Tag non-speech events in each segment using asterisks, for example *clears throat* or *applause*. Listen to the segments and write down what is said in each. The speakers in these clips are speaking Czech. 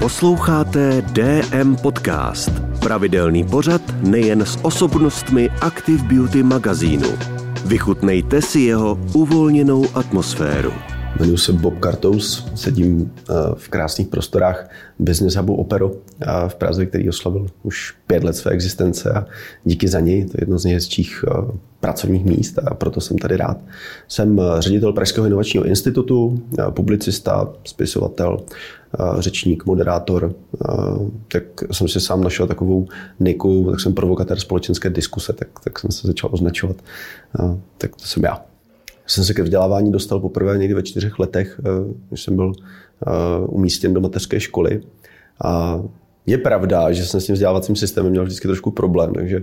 Posloucháte DM Podcast. Pravidelný pořad nejen s osobnostmi Active Beauty magazínu. Vychutnejte si jeho uvolněnou atmosféru. Jmenuji se Bob Kartous, sedím eh, v krásných prostorách Business Hubu Opero eh, v Praze, který oslavil už pět let své existence a díky za něj, to je jedno z nejhezčích eh, pracovních míst a proto jsem tady rád. Jsem ředitel Pražského inovačního institutu, publicista, spisovatel, řečník, moderátor, tak jsem si sám našel takovou niku, tak jsem provokatér společenské diskuse, tak, tak jsem se začal označovat. Tak to jsem já jsem se ke vzdělávání dostal poprvé někdy ve čtyřech letech, eh, když jsem byl eh, umístěn do mateřské školy. A je pravda, že jsem s tím vzdělávacím systémem měl vždycky trošku problém, takže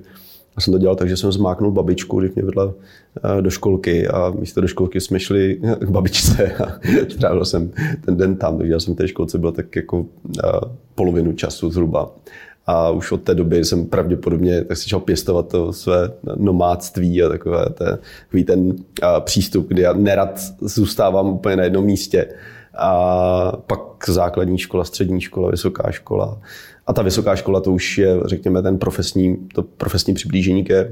já jsem to dělal tak, že jsem zmáknul babičku, když mě vedla eh, do školky a místo do školky jsme šli *laughs* k babičce a *laughs* strávil jsem ten den tam, takže já jsem v té školce byl tak jako polovinu času zhruba. A už od té doby jsem pravděpodobně tak začal pěstovat to své nomádství a takové te, takový ten a, přístup, kdy já nerad zůstávám úplně na jednom místě. A pak základní škola, střední škola, vysoká škola. A ta vysoká škola to už je, řekněme, ten profesní, to profesní přiblížení ke e,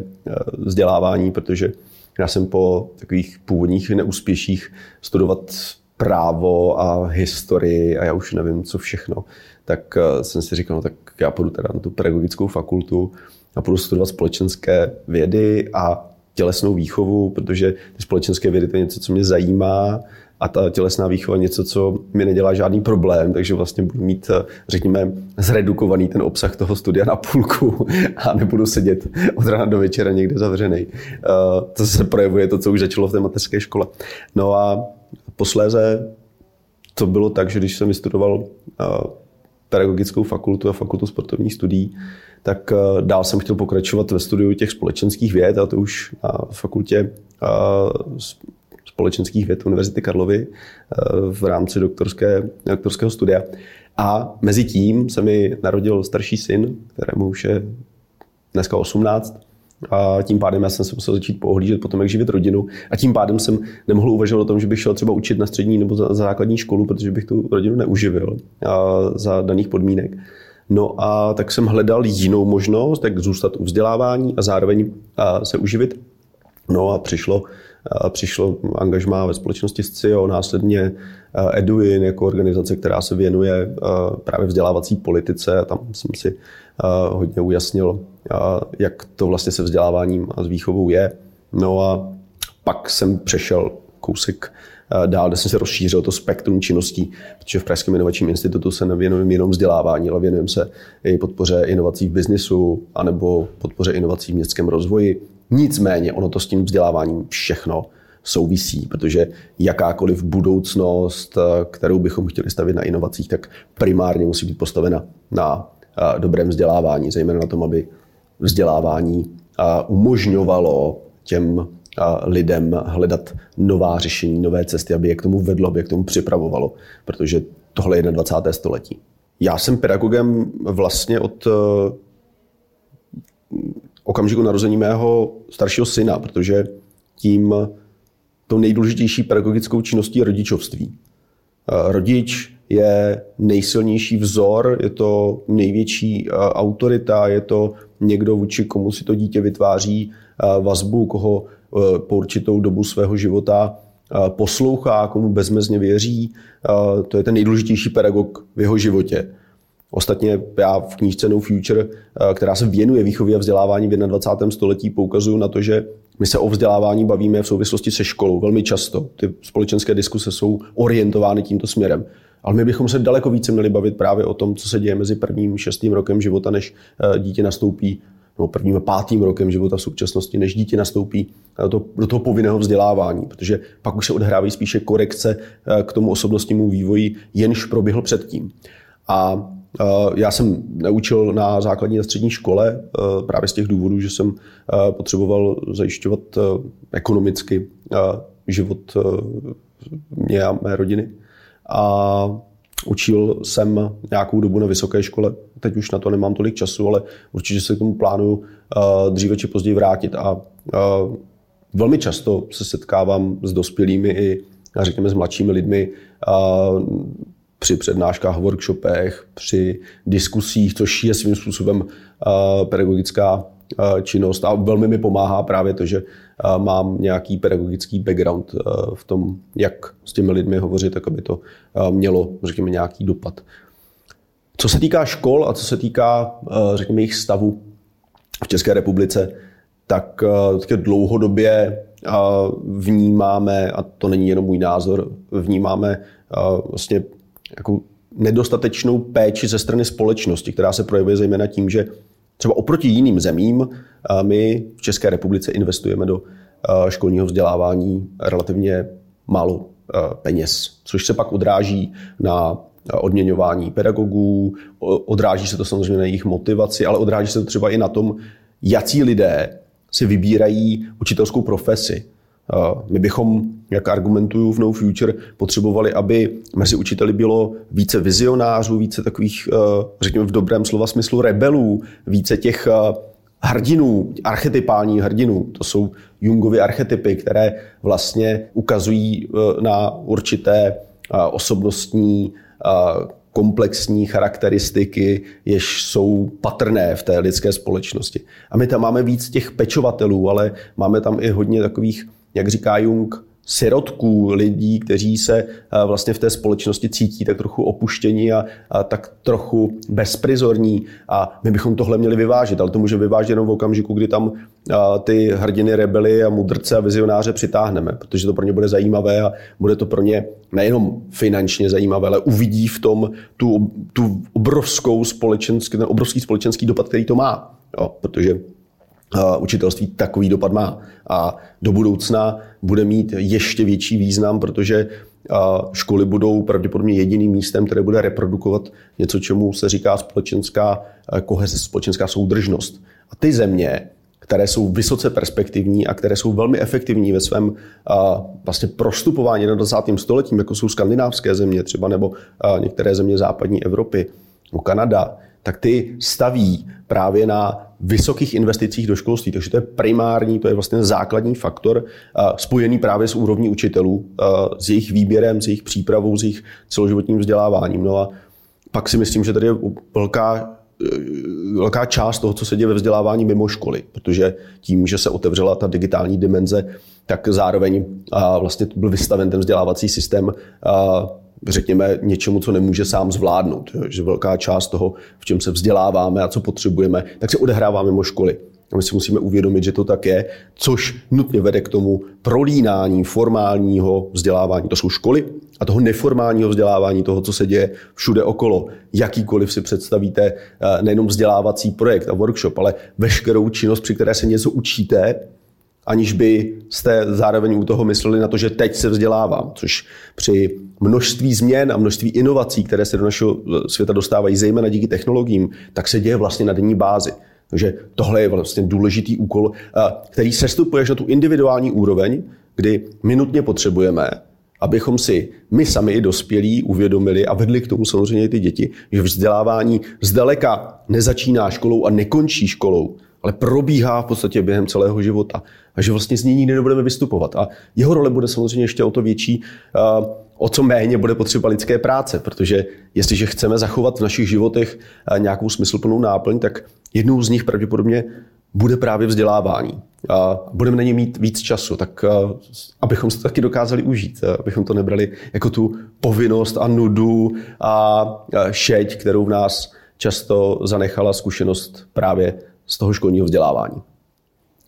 vzdělávání, protože já jsem po takových původních neúspěších studovat právo a historii a já už nevím, co všechno, tak e, jsem si říkal, no tak já půjdu teda na tu pedagogickou fakultu a půjdu studovat společenské vědy a tělesnou výchovu, protože ty společenské vědy to je něco, co mě zajímá a ta tělesná výchova je něco, co mi nedělá žádný problém, takže vlastně budu mít, řekněme, zredukovaný ten obsah toho studia na půlku *laughs* a nebudu sedět od rána do večera někde zavřený. Eh, to se projevuje to, co už začalo v té mateřské škole. No a posléze to bylo tak, že když jsem vystudoval eh, pedagogickou fakultu a fakultu sportovních studií, tak eh, dál jsem chtěl pokračovat ve studiu těch společenských věd a to už na fakultě eh, společenských věd Univerzity Karlovy eh, v rámci doktorské, doktorského studia. A mezi tím se mi narodil starší syn, kterému už je dneska 18 a tím pádem já jsem se musel začít pohlížet potom, jak živit rodinu. A tím pádem jsem nemohl uvažovat o tom, že bych šel třeba učit na střední nebo za, základní školu, protože bych tu rodinu neuživil za daných podmínek. No a tak jsem hledal jinou možnost, jak zůstat u vzdělávání a zároveň se uživit. No a přišlo, přišlo angažmá ve společnosti SCIO, následně Eduin jako organizace, která se věnuje právě vzdělávací politice. Tam jsem si hodně ujasnil, jak to vlastně se vzděláváním a s výchovou je. No a pak jsem přešel kousek dál, kde jsem se rozšířil to spektrum činností, protože v Pražském inovačním institutu se nevěnujeme jenom vzdělávání, ale věnujeme se i podpoře inovací v biznisu anebo podpoře inovací v městském rozvoji. Nicméně ono to s tím vzděláváním všechno souvisí, protože jakákoliv budoucnost, kterou bychom chtěli stavit na inovacích, tak primárně musí být postavena na dobrém vzdělávání, zejména na tom, aby vzdělávání umožňovalo těm lidem hledat nová řešení, nové cesty, aby je k tomu vedlo, aby je k tomu připravovalo, protože tohle je 21. století. Já jsem pedagogem vlastně od okamžiku narození mého staršího syna, protože tím tou nejdůležitější pedagogickou činností je rodičovství. E, rodič je nejsilnější vzor, je to největší eh, autorita, je to někdo, vůči komu si to dítě vytváří eh, vazbu, koho eh, po určitou dobu svého života poslouchá, komu bezmezně věří. To je ten nejdůležitější pedagog v jeho životě. Ostatně já v knížce No Future, která se věnuje výchově a vzdělávání v 21. století, poukazuju na to, že my se o vzdělávání bavíme v souvislosti se školou velmi často. Ty společenské diskuse jsou orientovány tímto směrem. Ale my bychom se daleko více měli bavit právě o tom, co se děje mezi prvním šestým rokem života, než eh, dítě nastoupí nebo prvním a pátým rokem života v současnosti, než dítě nastoupí do toho, do toho povinného vzdělávání, protože pak už se odhrávají spíše korekce eh, k tomu osobnostnímu vývoji, jenž proběhl předtím. A eh, já jsem neučil na základní a střední škole právě z těch důvodů, že jsem potřeboval zajišťovat ekonomicky život mě a mé rodiny a učil jsem nějakou dobu na vysoké škole. Teď už na to nemám tolik času, ale určitě se k tomu plánuju dříve či později vrátit. A velmi často se setkávám s dospělými i řekněme s mladšími lidmi při přednáškách, workshopech, při diskusích, což je svým způsobem pedagogická činnost a velmi mi pomáhá právě to, že mám nějaký pedagogický background v tom, jak s těmi lidmi hovořit, tak aby to mělo, řekněme, nějaký dopad. Co se týká škol a co se týká, řekněme, jejich stavu v České republice, tak dlouhodobě vnímáme, a to není jenom můj názor, vnímáme vlastně jako nedostatečnou péči ze strany společnosti, která se projevuje zejména tím, že třeba oproti jiným zemím my v České republice investujeme do školního vzdělávání relativně málo peněz, což se pak odráží na odměňování pedagogů, odráží se to samozřejmě na jejich motivaci, ale odráží se to třeba i na tom, jací lidé si vybírají učitelskou profesi. My bychom, jak argumentuju v No Future, potřebovali, aby mezi učiteli bylo více vizionářů, více takových, řekněme v dobrém slova smyslu, rebelů, více těch hrdinů, archetypální hrdinů. To jsou Jungovy archetypy, které vlastně ukazují na určité osobnostní komplexní charakteristiky, jež jsou patrné v té lidské společnosti. A my tam máme víc těch pečovatelů, ale máme tam i hodně takových, jak říká Jung, sirotků, lidí, kteří se eh, vlastně v té společnosti cítí tak trochu opuštění a, a tak trochu bezprizorní a my bychom tohle měli vyvážit, ale to může vyvážit jenom v okamžiku, kdy tam eh, ty hrdiny, rebely a mudrce a vizionáře přitáhneme, protože to pro ně bude zajímavé a bude to pro ně nejenom finančně zajímavé, ale uvidí v tom tu, tu obrovskou společenský, ten obrovský společenský dopad, který to má. Jo, protože učitelství takový dopad má. A do budoucna bude mít ještě větší význam, protože školy budou pravděpodobně jediným místem, které bude reprodukovat něco, čemu se říká společenská koheze, společenská soudržnost. A ty země, které jsou vysoce perspektivní a které jsou velmi efektivní ve svém vlastně prostupování na 20. stoletím, jako jsou skandinávské země třeba, nebo některé země západní Evropy, nebo Kanada, tak ty staví právě na vysokých investicích do školství. Takže to je primární, to je vlastně základní faktor spojený právě s úrovní učitelů, s jejich výběrem, s jejich přípravou, s jejich celoživotním vzděláváním. No a pak si myslím, že tady je velká velká část toho, co se děje ve vzdělávání mimo školy, protože tím, že se otevřela ta digitální dimenze, tak zároveň vlastně byl vystaven ten vzdělávací systém řekněme, něčemu, co nemůže sám zvládnout. Že velká část toho, v čem se vzděláváme a co potřebujeme, tak se odehrává mimo školy. A my si musíme uvědomit, že to tak je, což nutně vede k tomu prolínání formálního vzdělávání. To jsou školy a toho neformálního vzdělávání, toho, co se děje všude okolo. Jakýkoliv si představíte eh, nejenom vzdělávací projekt a workshop, ale veškerou činnost, při které se něco učíte, aniž by jste zároveň u toho mysleli na to, že teď se vzdělávám, což při množství změn a množství inovací, které se do našeho světa dostávají, zejména díky technologiím, tak se děje vlastně na denní bázi. Takže tohle je vlastně důležitý úkol, který sestupuje až na tu individuální úroveň, kdy my nutně potřebujeme, abychom si my sami i dospělí uvědomili a vedli k tomu samozřejmě i ty děti, že vzdělávání zdaleka nezačíná školou a nekončí školou, ale probíhá v podstatě během celého života. A že vlastně z ní nikdy nebudeme vystupovat. A jeho role bude samozřejmě ještě o to větší, o co méně bude potřeba lidské práce, protože jestliže chceme zachovat v našich životech nějakou smysluplnou náplň, tak jednou z nich pravděpodobně bude právě vzdělávání. A budeme na ně mít víc času, tak abychom se to taky dokázali užít, abychom to nebrali jako tu povinnost a nudu a šeť, kterou v nás často zanechala zkušenost právě z toho školního vzdělávání.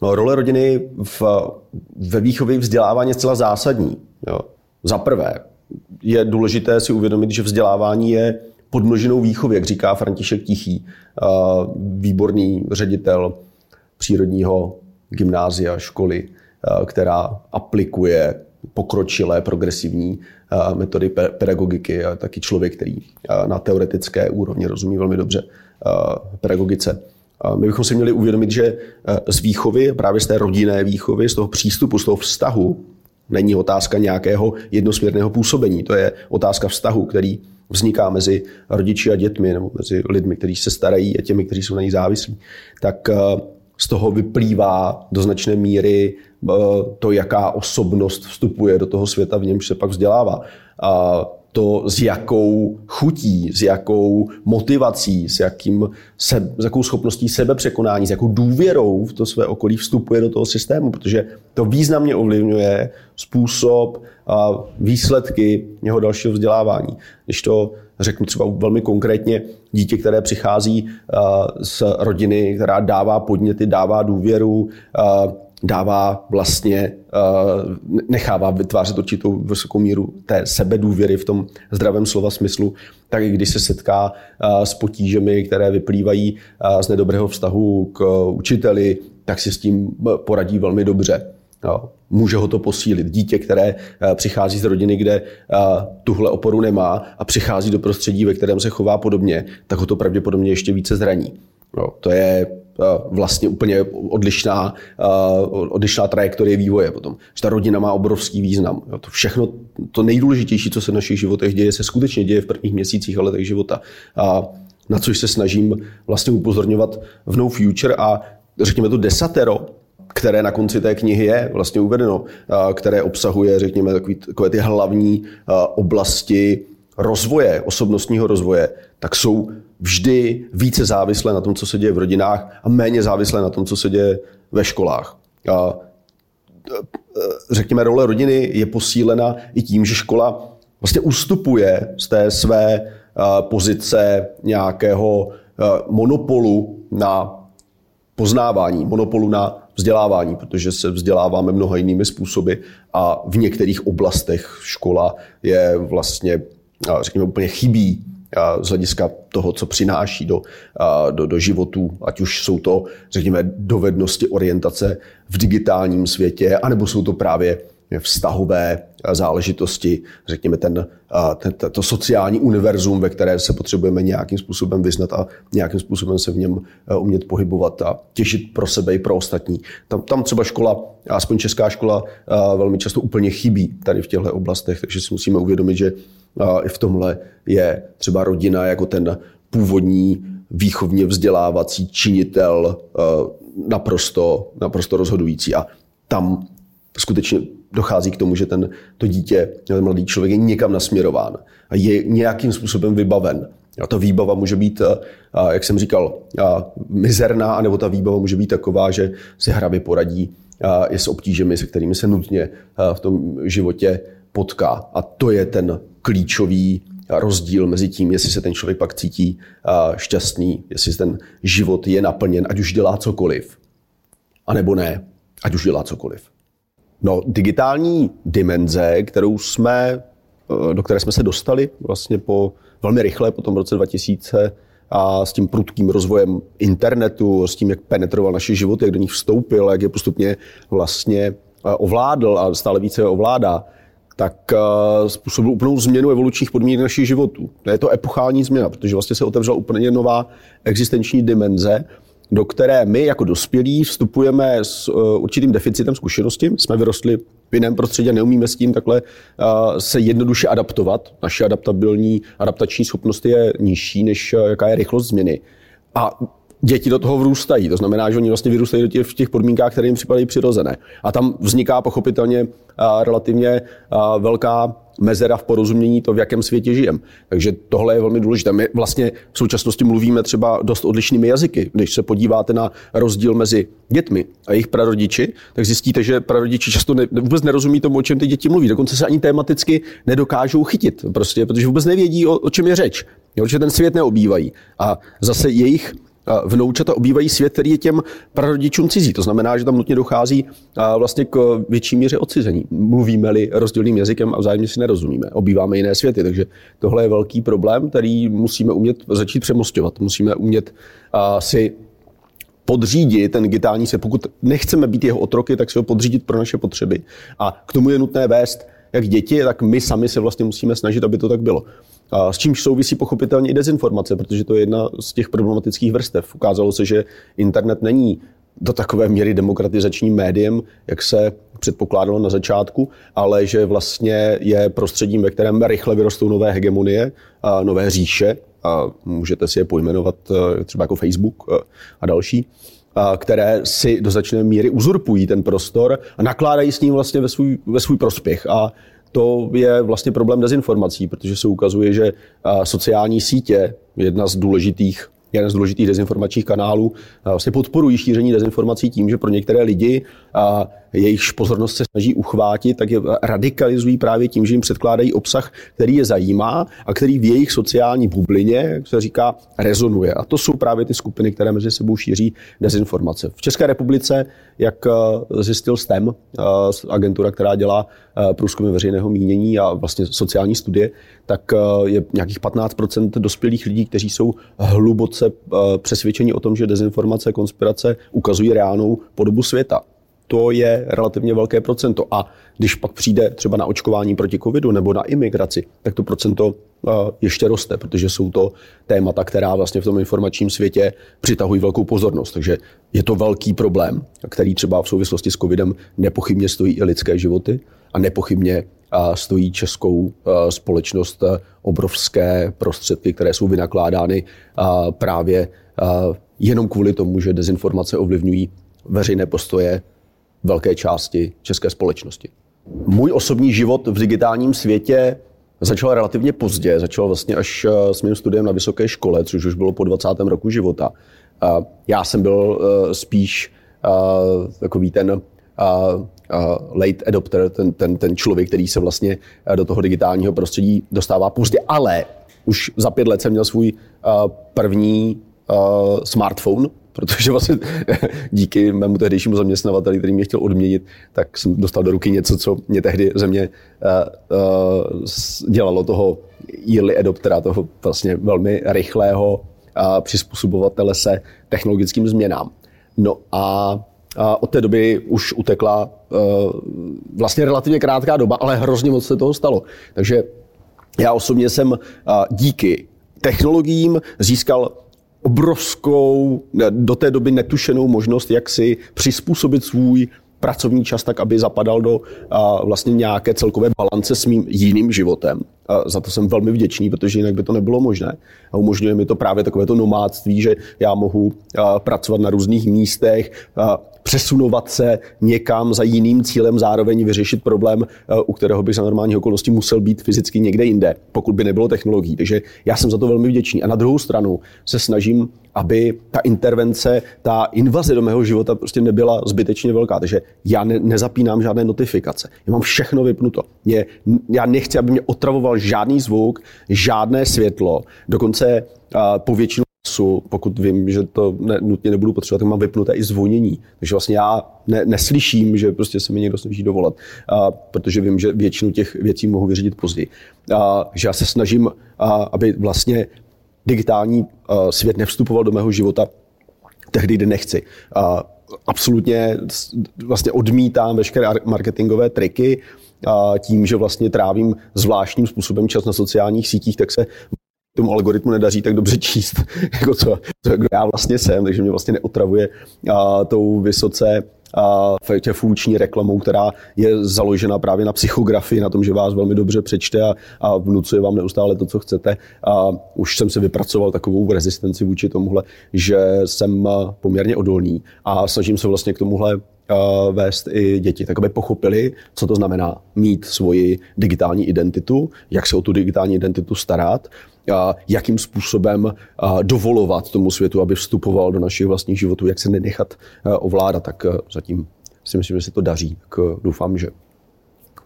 No, role rodiny v, ve výchově vzdělávání je zcela zásadní. Jo. Za prvé je důležité si uvědomit, že vzdělávání je podmnožinou výchovy, jak říká František Tichý, výborný ředitel přírodního gymnázia, školy, která aplikuje pokročilé progresivní metody pedagogiky a taky člověk, který na teoretické úrovni rozumí velmi dobře pedagogice. My bychom si měli uvědomit, že eh, z výchovy, právě z té rodinné výchovy, z toho přístupu, z toho vztahu, není otázka nějakého jednosměrného působení. To je otázka vztahu, který vzniká mezi rodiči a dětmi, nebo mezi lidmi, kteří se starají a těmi, kteří jsou na ní závislí. Tak eh, z toho vyplývá do značné míry eh, to, jaká osobnost vstupuje do toho světa, v němž se pak vzdělává. A to, s jakou chutí, s jakou motivací, s, jakým se, s jakou schopností sebepřekonání, s jakou důvěrou v to své okolí vstupuje do toho systému, protože to významně ovlivňuje způsob a výsledky jeho dalšího vzdělávání. Když to řeknu třeba velmi konkrétně, dítě, které přichází z rodiny, která dává podněty, dává důvěru, dává vlastně, eh, nechává vytvářet určitou vysokou míru té sebedůvěry v tom zdravém slova smyslu, tak i když se setká eh, s potížemi, které vyplývají eh, z nedobrého vztahu k učiteli, tak si s tím poradí velmi dobře. Může ho to posílit. Dítě, které přichází z rodiny, kde tuhle oporu nemá a přichází do prostředí, ve kterém se chová podobně, tak ho to pravděpodobně ještě více zraní. To je vlastně úplně odlišná, eh, odlišná trajektorie vývoje potom. Že ta rodina má obrovský význam. To všechno, to nejdůležitější, co se v našich životech děje, se skutečně děje v prvních měsících a letech života. A na což se snažím vlastně upozorňovat v No Future a řekněme to desatero, které na konci té knihy je vlastně uvedeno, které obsahuje, řekněme, takový, takové ty hlavní oblasti rozvoje, osobnostního rozvoje, tak jsou vždy více závislé na tom, co se děje v rodinách a méně závislé na tom, co se děje ve školách. A řekněme, role rodiny je posílena i tím, že škola vlastně ustupuje z té své pozice nějakého monopolu na poznávání, monopolu na vzdělávání, protože se vzděláváme mnoha jinými způsoby a v některých oblastech škola je vlastně, řekněme, úplně chybí z hlediska toho, co přináší do, do, do životů, ať už jsou to, řekněme, dovednosti orientace v digitálním světě, anebo jsou to právě vztahové záležitosti, řekněme ten, ten, to sociální univerzum, ve které se potřebujeme nějakým způsobem vyznat a nějakým způsobem se v něm umět pohybovat a těšit pro sebe i pro ostatní. Tam, tam třeba škola, aspoň česká škola, velmi často úplně chybí tady v těchto oblastech, takže si musíme uvědomit, že i v tomhle je třeba rodina jako ten původní výchovně vzdělávací činitel naprosto, naprosto rozhodující. A tam skutečně dochází k tomu, že ten, to dítě, ten mladý člověk je někam nasměrován a je nějakým způsobem vybaven. A ta výbava může být, jak jsem říkal, mizerná, anebo ta výbava může být taková, že si hravě poradí je s obtížemi, se kterými se nutně v tom životě potká. A to je ten klíčový rozdíl mezi tím, jestli se ten člověk pak cítí šťastný, jestli ten život je naplněn, ať už dělá cokoliv, anebo ne, ať už dělá cokoliv. No, digitální dimenze, kterou jsme, e, do které jsme se dostali vlastně po velmi rychle po tom roce 2000 a s tím prudkým rozvojem internetu, s tím, jak penetroval naše životy, jak do nich vstoupil, jak je postupně vlastně e, ovládl a stále více ovládá, tak eh, způsobil úplnou změnu evolučních podmínek našich životů. Je to epochální změna, protože vlastně se otevřela úplně nová existenční dimenze, do které my jako dospělí vstupujeme s uh, určitým deficitem zkušenosti. Jsme vyrostli v jiném prostředí a neumíme s tím takhle uh, se jednoduše adaptovat. Naše adaptabilní, adaptační schopnost je nižší, než jaká je rychlost změny. A děti do toho vrůstají. To znamená, že oni vlastně vyrůstají do těch, v těch podmínkách, které jim připadají přirozené. A tam vzniká pochopitelně a, relativně a, velká mezera v porozumění to, v jakém světě žijeme. Takže tohle je velmi důležité. My vlastně v současnosti mluvíme třeba dost odlišnými jazyky. Když se podíváte na rozdíl mezi dětmi a jejich prarodiči, tak zjistíte, že prarodiči často ne, vůbec nerozumí tomu, o čem ty děti mluví. Dokonce se ani tematicky nedokážou chytit, prostě, protože vůbec nevědí, o, o čem je řeč. Jo, že ten svět neobývají. A zase jejich vnoučata obývají svět, který je těm prarodičům cizí. To znamená, že tam nutně dochází vlastně k větší míře odcizení. Mluvíme-li rozdílným jazykem a vzájemně si nerozumíme. Obýváme jiné světy, takže tohle je velký problém, který musíme umět začít přemostovat. Musíme umět si podřídit ten digitální svět. Pokud nechceme být jeho otroky, tak si ho podřídit pro naše potřeby. A k tomu je nutné vést jak děti, tak my sami se vlastně musíme snažit, aby to tak bylo. A s čímž souvisí pochopitelně i dezinformace, protože to je jedna z těch problematických vrstev. Ukázalo se, že internet není do takové míry demokratizačním médiem, jak se předpokládalo na začátku, ale že vlastně je prostředím, ve kterém rychle vyrostou nové hegemonie, a nové říše, a můžete si je pojmenovat e, třeba jako Facebook e, a další, a které si do začné míry uzurpují ten prostor a nakládají s ním vlastně ve svůj, ve svůj prospěch. A to je vlastně problém dezinformací, protože se ukazuje, že sociální sítě, jedna z důležitých jeden z důležitých dezinformačních kanálů, vlastně podporují šíření dezinformací tím, že pro některé lidi jejichž pozornost se snaží uchvátit, tak je radikalizují právě tím, že jim předkládají obsah, který je zajímá a který v jejich sociální bublině, jak se říká, rezonuje. A to jsou právě ty skupiny, které mezi sebou šíří dezinformace. V České republice, jak eh, zjistil STEM, eh, agentura, která dělá eh, průzkumy veřejného mínění a vlastně sociální studie, tak je nějakých 15% dospělých lidí, kteří jsou hluboce přesvědčeni o tom, že dezinformace, konspirace ukazují reálnou podobu světa to je relativně velké procento. A když pak přijde třeba na očkování proti covidu nebo na imigraci, tak to procento eh, ještě roste, protože jsou to témata, která vlastně v tom informačním světě přitahují velkou pozornost. Takže je to velký problém, který třeba v souvislosti s covidem nepochybně stojí i lidské životy a nepochybně eh, stojí českou eh, společnost obrovské prostředky, které jsou vynakládány právě jenom kvůli tomu, že dezinformace ovlivňují veřejné postoje velké části české společnosti. Můj osobní život v digitálním světě začal relativně pozdě, začal vlastně až eh, s mým studiem na vysoké škole, což už bylo po 20. roku života. Já jsem byl eh, spíš eh, takový ten late adopter, ten, ten, ten člověk, který se vlastně do toho digitálního prostředí dostává pozdě, ale už za pět let jsem měl svůj první smartphone, protože vlastně *laughs* díky mému tehdejšímu zaměstnavateli, který mě chtěl odměnit, tak jsem dostal do ruky něco, co mě tehdy země uh, uh, dělalo toho early adoptera, toho vlastně velmi rychlého uh, přizpůsobovatele se technologickým změnám. No a a od té doby už utekla uh, vlastně relativně krátká doba, ale hrozně moc se toho stalo. Takže já osobně jsem uh, díky technologiím získal obrovskou, do té doby netušenou možnost, jak si přizpůsobit svůj pracovní čas tak, aby zapadal do a, vlastně nějaké celkové balance s mým jiným životem. A za to jsem velmi vděčný, protože jinak by to nebylo možné. A umožňuje mi to právě takové to nomádství, že já mohu a, pracovat na různých místech, a, přesunovat se někam za jiným cílem, zároveň vyřešit problém, u kterého bych za normální okolnosti musel být fyzicky někde jinde, pokud by nebylo technologií. Takže já jsem za to velmi vděčný. A na druhou stranu se snažím aby ta intervence, ta invaze do mého života prostě nebyla zbytečně velká. Takže já ne, nezapínám žádné notifikace. Já mám všechno vypnuto. Mě, já nechci, aby mě otravoval žádný zvuk, žádné světlo. Dokonce uh, po většinu času, pokud vím, že to ne, nutně nebudu potřebovat, tak mám vypnuté i zvonění. Takže vlastně já ne, neslyším, že prostě se mi někdo snaží dovolat, uh, protože vím, že většinu těch věcí mohu vyřídit později. Uh, že já se snažím, uh, aby vlastně digitální uh, svět nevstupoval do mého života tehdy, kdy nechci. Uh, absolutně vlastně odmítám veškeré marketingové triky, a tím, že vlastně trávím zvláštním způsobem čas na sociálních sítích, tak se tomu algoritmu nedaří tak dobře *laughs* číst, jako co, co kdo já vlastně jsem, takže mě vlastně neotravuje a, tou vysoce tě funkční reklamou, která je založena právě na psychografii, na tom, že vás velmi dobře přečte a, a vnucuje vám neustále to, co chcete. A už jsem se vypracoval takovou rezistenci vůči tomuhle, že jsem poměrně odolný a snažím se vlastně k tomuhle vést i děti, tak aby pochopili, co to znamená mít svoji digitální identitu, jak se o tu digitální identitu starat, jakým způsobem dovolovat tomu světu, aby vstupoval do našich vlastních životů, jak se nenechat ovládat, tak zatím si myslím, že se to daří. Tak doufám, že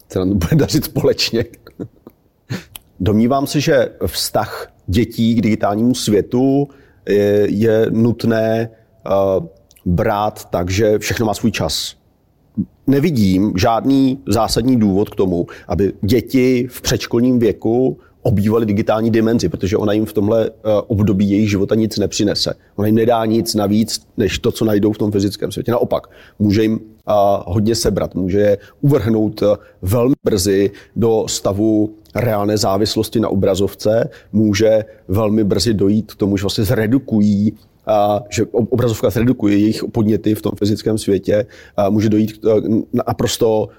se nám to bude *laughs* dařit společně. *laughs* Domnívám se, že vztah dětí k digitálnímu světu je, je nutné brát tak, že všechno má svůj čas. Nevidím žádný zásadní důvod k tomu, aby děti v předškolním věku obývali digitální dimenzi, protože ona jim v tomhle eh, období jejich života nic nepřinese. Ona jim nedá nic navíc, než to, co najdou v tom fyzickém světě. Naopak, může jim eh, hodně sebrat, může je uvrhnout eh, velmi brzy do stavu reálné závislosti na obrazovce, může velmi brzy dojít k tomu, že vlastně zredukují a že obrazovka zredukuje jejich podněty v tom fyzickém světě, a může dojít naprosto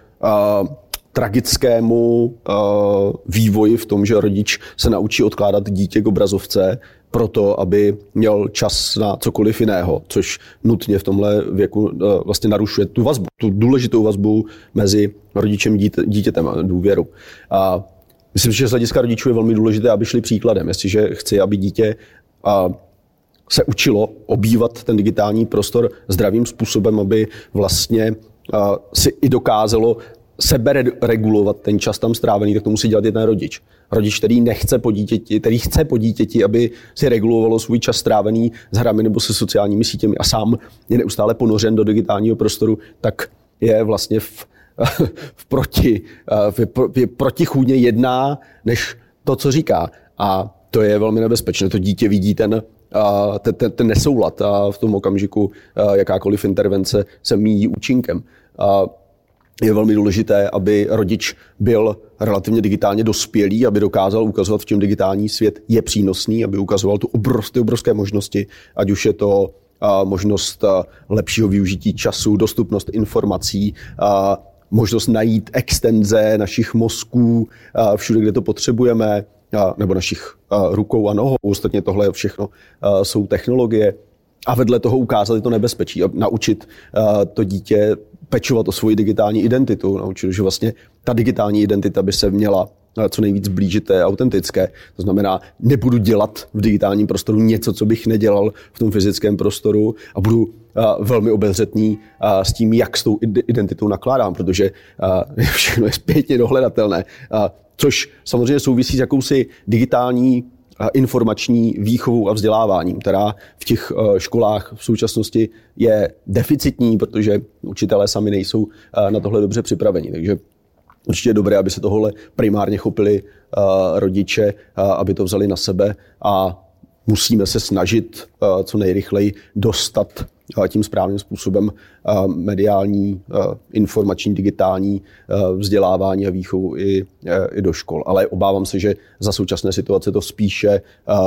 tragickému uh, vývoji v tom, že rodič se naučí odkládat dítě k obrazovce proto, aby měl čas na cokoliv jiného, což nutně v tomhle věku eh, vlastně narušuje tu vazbu, tu důležitou vazbu mezi rodičem dítě, dítětem a důvěru. A myslím, že z hlediska rodičů je velmi důležité, aby šli příkladem. Jestliže chci, aby dítě se učilo obývat ten digitální prostor zdravým způsobem, aby vlastně si i dokázalo sebe regulovat ten čas tam strávený, tak to musí dělat jeden rodič. Rodič, který nechce po dítěti, který chce po dítěti, aby si regulovalo svůj čas strávený s hrami nebo se sociálními sítěmi a sám je neustále ponořen do digitálního prostoru, tak je vlastně v, *laughs* v proti, v, je protichůdně jedná, než to, co říká. A to je velmi nebezpečné. To dítě vidí ten, ten, ten, ten nesoulad a v tom okamžiku jakákoliv intervence se míjí účinkem. Je velmi důležité, aby rodič byl relativně digitálně dospělý, aby dokázal ukazovat, v čem digitální svět je přínosný, aby ukazoval tu obrovské, obrovské možnosti, ať už je to možnost lepšího využití času, dostupnost informací, možnost najít extenze našich mozků všude, kde to potřebujeme, nebo našich rukou a nohou. Ostatně tohle všechno jsou technologie. A vedle toho ukázat to nebezpečí a naučit to dítě pečovat o svoji digitální identitu, naučit, že vlastně ta digitální identita by se měla co nejvíc blížit autentické. To znamená, nebudu dělat v digitálním prostoru něco, co bych nedělal v tom fyzickém prostoru a budu velmi obezřetný s tím, jak s tou identitou nakládám, protože *laughs* všechno je zpětně dohledatelné. Což samozřejmě souvisí s jakousi digitální informační výchovou a vzděláváním, která v těch školách v současnosti je deficitní, protože učitelé sami nejsou na tohle dobře připraveni. Takže určitě je dobré, aby se tohle primárně chopili rodiče, aby to vzali na sebe a musíme se snažit co nejrychleji dostat tím správným způsobem mediální, informační, digitální vzdělávání a výchovu i, i do škol. Ale obávám se, že za současné situace to spíše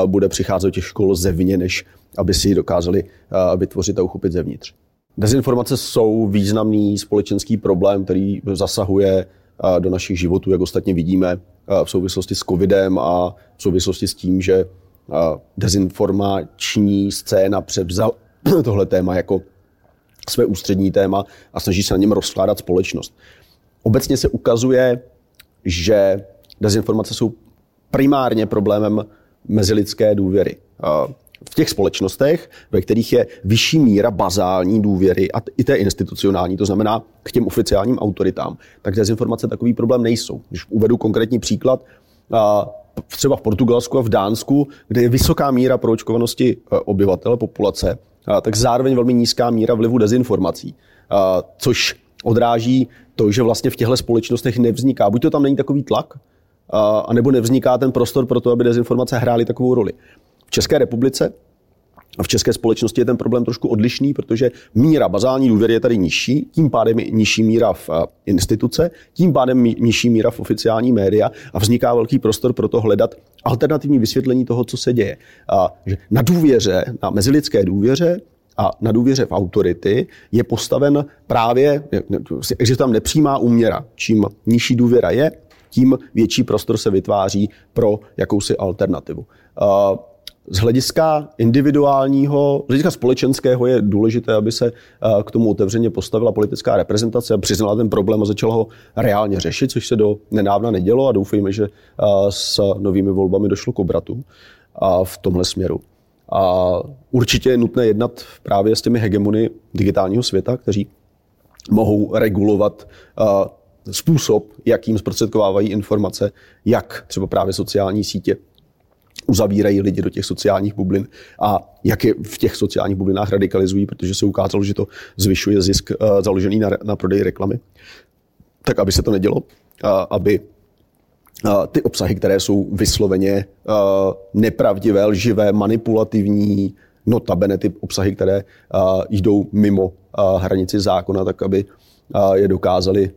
bude přicházet do těch škol zevně, než aby si ji dokázali vytvořit a uchopit zevnitř. Dezinformace jsou významný společenský problém, který zasahuje do našich životů, jak ostatně vidíme v souvislosti s covidem a v souvislosti s tím, že dezinformační scéna převzal, *clears throat* tohle téma jako své ústřední téma a snaží se na něm rozkládat společnost. Obecně se ukazuje, že dezinformace jsou primárně problémem mezilidské důvěry. V těch společnostech, ve kterých je vyšší míra bazální důvěry a i té institucionální, to znamená k těm oficiálním autoritám, tak dezinformace takový problém nejsou. Když uvedu konkrétní příklad, třeba v Portugalsku a v Dánsku, kde je vysoká míra proočkovanosti e, obyvatel, populace, tak zároveň velmi nízká míra vlivu dezinformací, což odráží to, že vlastně v těchto společnostech nevzniká, buď to tam není takový tlak, anebo nevzniká ten prostor pro to, aby dezinformace hrály takovou roli. V České republice v české společnosti je ten problém trošku odlišný, protože míra bazální důvěry je tady nižší, tím pádem je nižší míra v eh, instituce, tím pádem nižší míra v oficiální média a vzniká velký prostor pro to hledat alternativní vysvětlení toho, co se děje. A, že na důvěře, na mezilidské důvěře a na důvěře v autority je postaven právě, existuje tam nepřímá úměra. Čím nižší důvěra je, tím větší prostor se vytváří pro jakousi alternativu. Z hlediska individuálního, z hlediska společenského je důležité, aby se eh, k tomu otevřeně postavila politická reprezentace a přiznala ten problém a začala ho reálně řešit, což se do nedávna nedělo a doufejme, že eh, s novými volbami došlo k obratu v tomhle směru. A určitě je nutné jednat právě s těmi hegemony digitálního světa, kteří mohou regulovat eh, způsob, jakým zprostředkovávají informace, jak třeba právě sociální sítě uzavírají lidi do těch sociálních bublin a jak je v těch sociálních bublinách radikalizují, protože se ukázalo, že to zvyšuje zisk uh, založený na, na prodeji reklamy. Tak aby se to nedělo, aby ty obsahy, které jsou vysloveně uh, nepravdivé, lživé, manipulativní, notabene ty obsahy, které uh, jdou mimo hranici zákona, tak aby je dokázali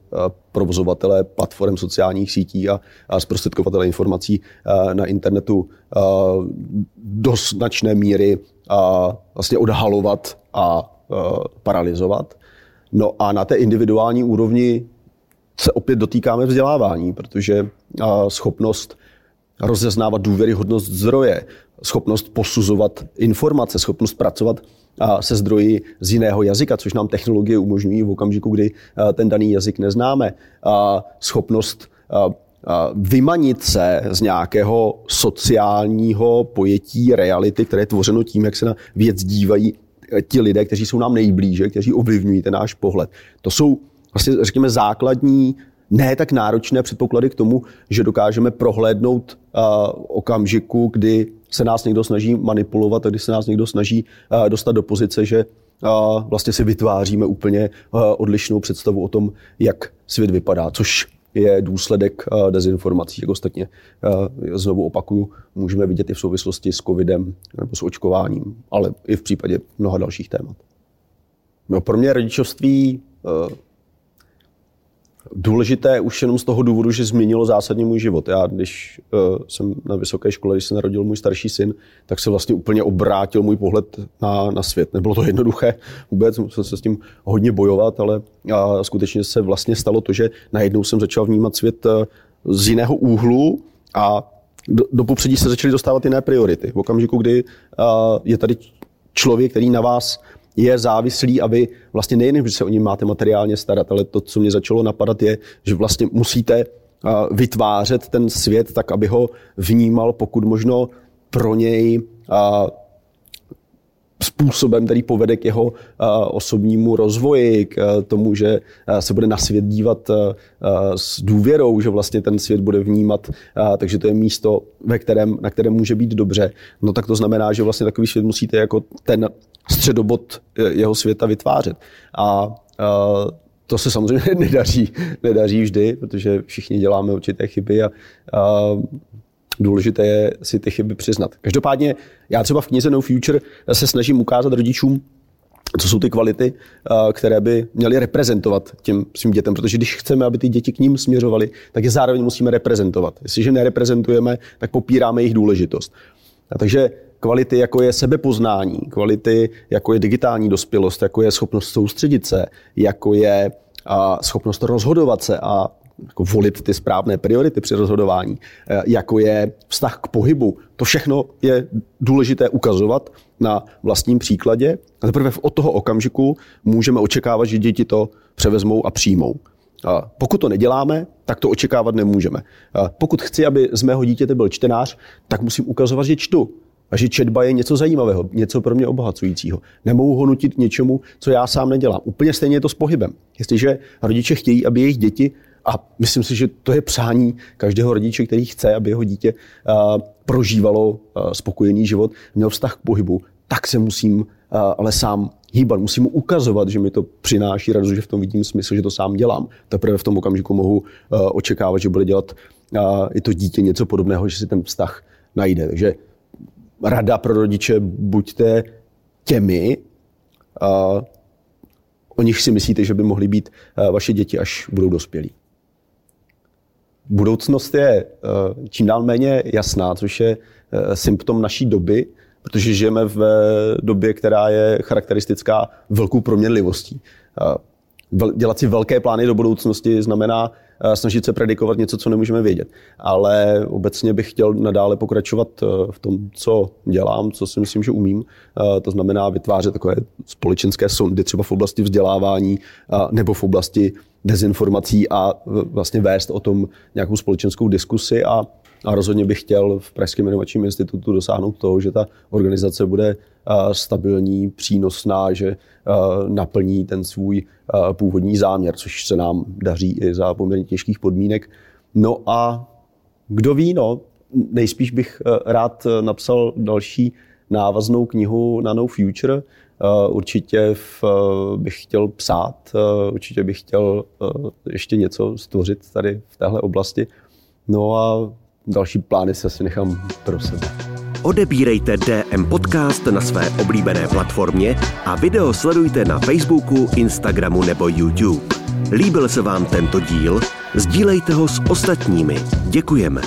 provozovatelé platform sociálních sítí a, a zprostředkovatele informací na internetu do značné míry vlastně odhalovat a paralizovat. No a na té individuální úrovni se opět dotýkáme vzdělávání, protože schopnost rozeznávat důvěryhodnost zdroje, schopnost posuzovat informace, schopnost pracovat se zdroji z jiného jazyka, což nám technologie umožňují v okamžiku, kdy ten daný jazyk neznáme. Schopnost vymanit se z nějakého sociálního pojetí reality, které je tvořeno tím, jak se na věc dívají ti lidé, kteří jsou nám nejblíže, kteří ovlivňují ten náš pohled. To jsou vlastně, řekněme, základní ne tak náročné předpoklady k tomu, že dokážeme prohlédnout okamžiku, kdy se nás někdo snaží manipulovat a kdy se nás někdo snaží uh, dostat do pozice, že uh, vlastně si vytváříme úplně uh, odlišnou představu o tom, jak svět vypadá, což je důsledek dezinformací. Jak ostatně, znovu opakuju, můžeme vidět i v souvislosti s covidem nebo s očkováním, ale i v případě mnoha dalších témat. No, pro mě rodičovství důležité už jenom z toho důvodu, že změnilo zásadně můj život. Já, když uh, jsem na vysoké škole, když se narodil můj starší syn, tak se vlastně úplně obrátil můj pohled na, na svět. Nebylo to jednoduché vůbec, musel se s tím hodně bojovat, ale a skutečně se vlastně stalo to, že najednou jsem začal vnímat svět uh, z jiného úhlu a do, do popředí se začaly dostávat jiné priority. V okamžiku, kdy uh, je tady člověk, který na vás je závislý a vy vlastně nejen, že se o ním máte materiálně starat, ale to, co mě začalo napadat, je, že vlastně musíte vytvářet ten svět tak, aby ho vnímal pokud možno pro něj způsobem, který povede k jeho osobnímu rozvoji, k tomu, že se bude na svět dívat s důvěrou, že vlastně ten svět bude vnímat, takže to je místo, ve kterém, na kterém může být dobře. No tak to znamená, že vlastně takový svět musíte jako ten středobod jeho světa vytvářet. A to se samozřejmě *laughs* nedaří, nedaří vždy, protože všichni děláme určité chyby a, a důležité je si ty chyby přiznat. Každopádně já třeba v knize No Future se snažím ukázat rodičům, co jsou ty kvality, které by měly reprezentovat těm svým dětem. Protože když chceme, aby ty děti k ním směřovaly, tak je zároveň musíme reprezentovat. Jestliže nereprezentujeme, tak popíráme jejich důležitost. A takže kvality, jako je sebepoznání, kvality, jako je digitální dospělost, jako je schopnost soustředit se, jako je a schopnost rozhodovat se a jako volit ty správné priority při rozhodování, e, jako je vztah k pohybu. To všechno je důležité ukazovat na vlastním příkladě. A teprve od toho okamžiku můžeme očekávat, že děti to převezmou a přijmou. A pokud to neděláme, tak to očekávat nemůžeme. A pokud chci, aby z mého dítěte byl čtenář, tak musím ukazovat, že čtu. A že četba je něco zajímavého, něco pro mě obohacujícího. Nemohu ho nutit něčemu, co já sám nedělám. Úplně stejně je to s pohybem. Jestliže rodiče chtějí, aby jejich děti, a myslím si, že to je přání každého rodiče, který chce, aby jeho dítě prožívalo spokojený život, měl vztah k pohybu, tak se musím ale sám hýbat, musím mu ukazovat, že mi to přináší radost, že v tom vidím smysl, že to sám dělám. Teprve v tom okamžiku mohu očekávat, že bude dělat i to dítě něco podobného, že si ten vztah najde. Takže rada pro rodiče, buďte těmi, uh, o nich si myslíte, že by mohly být vaše děti, až budou dospělí. Budoucnost je čím dál méně jasná, což je symptom naší doby, protože žijeme v době, která je charakteristická velkou proměnlivostí. Dělat si velké plány do budoucnosti znamená snažit se predikovat něco, co nemůžeme vědět. Ale obecně bych chtěl nadále pokračovat eh, v tom, co dělám, co si myslím, že umím. Eh, to znamená vytvářet takové společenské sondy třeba v oblasti vzdělávání nebo v oblasti dezinformací a vlastně vést o tom nějakou společenskou diskusi a a rozhodně bych chtěl v Pražském inovačním institutu dosáhnout toho, že ta organizace bude stabilní, přínosná, že naplní ten svůj původní záměr, což se nám daří i za poměrně těžkých podmínek. No a kdo ví, no, nejspíš bych rád napsal další návaznou knihu na No Future. Určitě bych chtěl psát, určitě bych chtěl ještě něco stvořit tady v téhle oblasti. No a další plány se asi nechám pro sebe. Odebírejte DM Podcast na své oblíbené platformě a video sledujte na Facebooku, Instagramu nebo YouTube. Líbil se vám tento díl? Sdílejte ho s ostatními. Děkujeme.